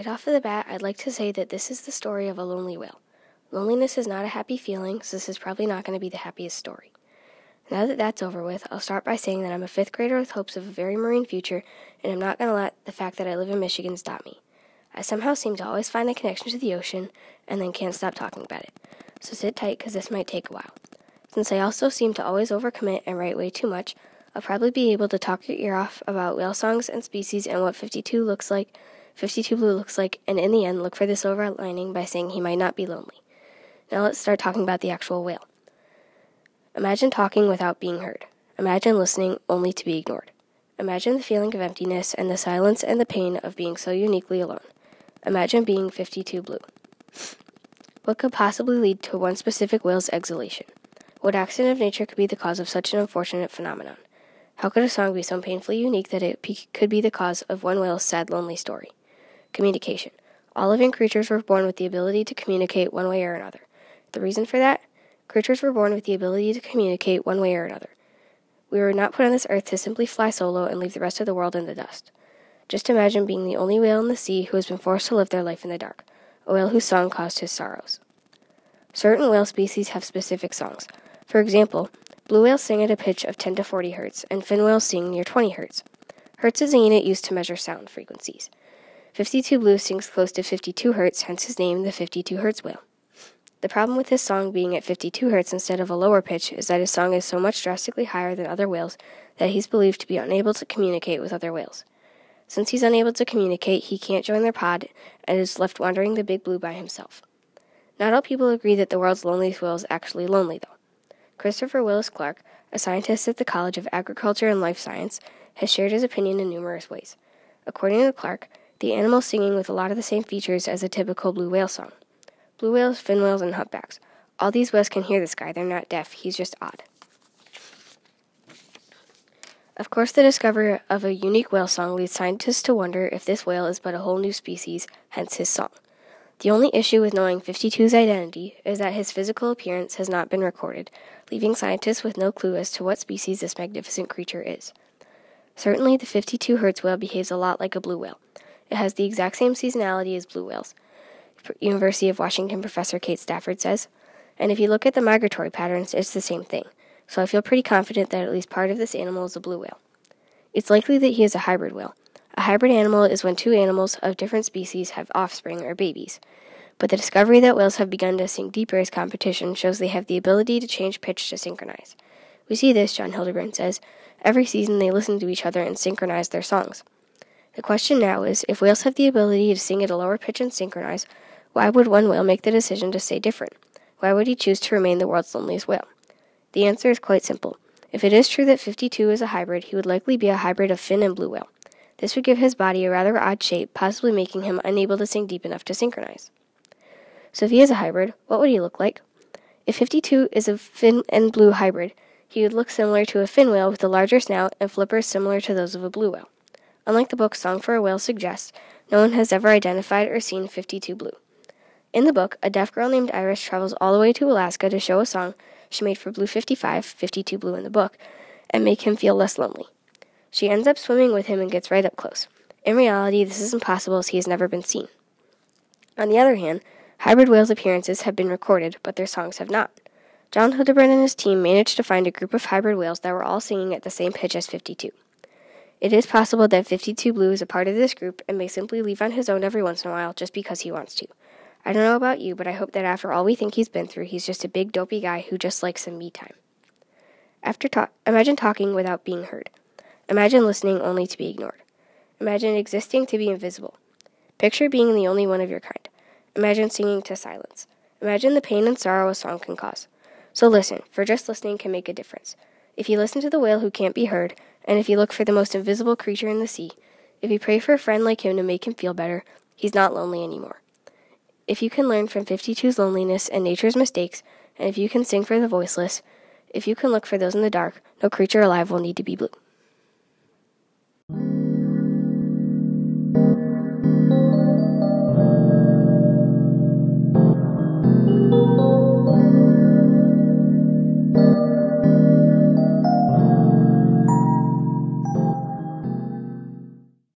the bat, I'd like to say that this is the story of a lonely whale. Loneliness is not a happy feeling, so this is probably not going to be the happiest story. Now that that's over with, I'll start by saying that I'm a fifth grader with hopes of a very marine future, and I'm not going to let the fact that I live in Michigan stop me. I somehow seem to always find a connection to the ocean and then can't stop talking about it. So sit tight because this might take a while. Since I also seem to always overcommit and write way too much, I'll probably be able to talk your ear off about whale songs and species and what 52 looks like, 52 Blue looks like, and in the end, look for the silver lining by saying he might not be lonely. Now let's start talking about the actual whale. Imagine talking without being heard. Imagine listening only to be ignored. Imagine the feeling of emptiness and the silence and the pain of being so uniquely alone. Imagine being 52 Blue. What could possibly lead to one specific whale's exhalation? What accident of nature could be the cause of such an unfortunate phenomenon? How could a song be so painfully unique that it could be the cause of one whale's sad, lonely story? Communication. All living creatures were born with the ability to communicate one way or another. The reason for that? Creatures were born with the ability to communicate one way or another. We were not put on this earth to simply fly solo and leave the rest of the world in the dust. Just imagine being the only whale in the sea who has been forced to live their life in the dark, a whale whose song caused his sorrows. Certain whale species have specific songs. For example, blue whales sing at a pitch of 10 to 40 hertz, and fin whales sing near 20 hertz. Hertz is a unit used to measure sound frequencies. 52 Blue sings close to 52 hertz, hence his name, the 52 hertz whale. The problem with his song being at 52 hertz instead of a lower pitch is that his song is so much drastically higher than other whales that he's believed to be unable to communicate with other whales. Since he's unable to communicate, he can't join their pod and is left wandering the big blue by himself. Not all people agree that the world's loneliest whale is actually lonely, though. Christopher Willis Clark, a scientist at the College of Agriculture and Life Science, has shared his opinion in numerous ways. According to Clark, the animal singing with a lot of the same features as a typical blue whale song. Blue whales, fin whales, and humpbacks. All these whales can hear this guy. They're not deaf. He's just odd. Of course, the discovery of a unique whale song leads scientists to wonder if this whale is but a whole new species, hence his song. The only issue with knowing 52's identity is that his physical appearance has not been recorded, leaving scientists with no clue as to what species this magnificent creature is. Certainly, the 52 Hertz whale behaves a lot like a blue whale. It has the exact same seasonality as blue whales, University of Washington professor Kate Stafford says. And if you look at the migratory patterns, it's the same thing. So I feel pretty confident that at least part of this animal is a blue whale. It's likely that he is a hybrid whale. A hybrid animal is when two animals of different species have offspring or babies. But the discovery that whales have begun to sing deeper as competition shows they have the ability to change pitch to synchronize. We see this, John Hildebrand says. Every season they listen to each other and synchronize their songs. The question now is if whales have the ability to sing at a lower pitch and synchronize, why would one whale make the decision to stay different? Why would he choose to remain the world's loneliest whale? The answer is quite simple. If it is true that 52 is a hybrid, he would likely be a hybrid of fin and blue whale. This would give his body a rather odd shape, possibly making him unable to sing deep enough to synchronize. So if he is a hybrid, what would he look like? If 52 is a fin and blue hybrid, he would look similar to a fin whale with a larger snout and flippers similar to those of a blue whale. Unlike the book Song for a Whale suggests, no one has ever identified or seen 52 Blue. In the book, a deaf girl named Iris travels all the way to Alaska to show a song she made for Blue 55, 52 Blue in the book, and make him feel less lonely. She ends up swimming with him and gets right up close. In reality, this is impossible as he has never been seen. On the other hand, hybrid whales' appearances have been recorded, but their songs have not. John Hildebrand and his team managed to find a group of hybrid whales that were all singing at the same pitch as 52. It is possible that 52 Blue is a part of this group and may simply leave on his own every once in a while just because he wants to. I don't know about you, but I hope that after all we think he's been through, he's just a big dopey guy who just likes some me time. After talk, imagine talking without being heard. Imagine listening only to be ignored. Imagine existing to be invisible. Picture being the only one of your kind. Imagine singing to silence. Imagine the pain and sorrow a song can cause. So listen, for just listening can make a difference. If you listen to the whale who can't be heard, and if you look for the most invisible creature in the sea, if you pray for a friend like him to make him feel better, he's not lonely anymore. If you can learn from 52's loneliness and nature's mistakes, and if you can sing for the voiceless, if you can look for those in the dark, no creature alive will need to be blue.